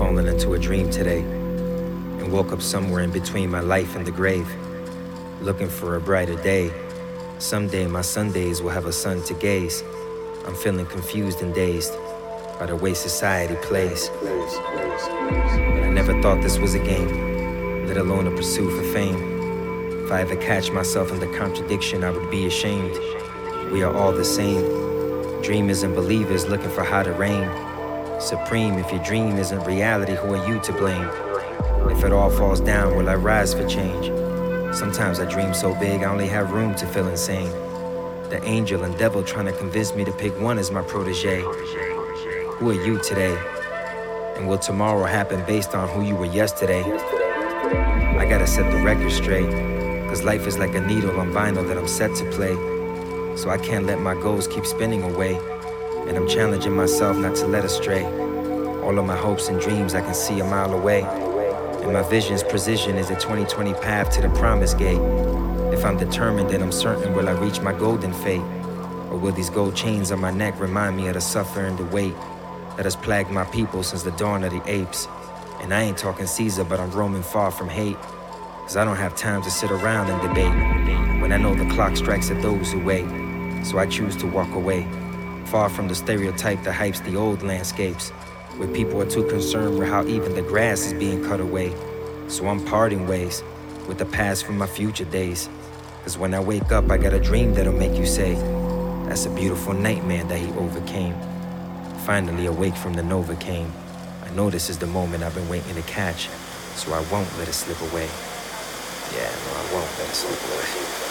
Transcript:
falling into a dream today and woke up somewhere in between my life and the grave, looking for a brighter day. Someday my Sundays will have a sun to gaze. I'm feeling confused and dazed by the way society plays. But I never thought this was a game, let alone a pursuit for fame. If I ever catch myself in the contradiction, I would be ashamed. We are all the same. Dreamers and believers looking for how to reign. Supreme, if your dream isn't reality, who are you to blame? If it all falls down, will I rise for change? Sometimes I dream so big I only have room to feel insane. The angel and devil trying to convince me to pick one as my protege. Who are you today? And will tomorrow happen based on who you were yesterday? I gotta set the record straight. Cause life is like a needle on vinyl that I'm set to play. So I can't let my goals keep spinning away. And I'm challenging myself not to let astray. All of my hopes and dreams I can see a mile away. And my vision's precision is a 2020 path to the promised gate. If I'm determined, then I'm certain will I reach my golden fate? Or will these gold chains on my neck remind me of the suffering, the weight that has plagued my people since the dawn of the apes? And I ain't talking Caesar, but I'm roaming far from hate. Cause I don't have time to sit around and debate when I know the clock strikes at those who wait. So I choose to walk away, far from the stereotype that hypes the old landscapes, where people are too concerned with how even the grass is being cut away. So I'm parting ways with the past from my future days. Cause when I wake up, I got a dream that'll make you say, That's a beautiful nightmare that he overcame. Finally awake from the Novocaine. I know this is the moment I've been waiting to catch, so I won't let it slip away. Yeah, no, I won't let it slip away.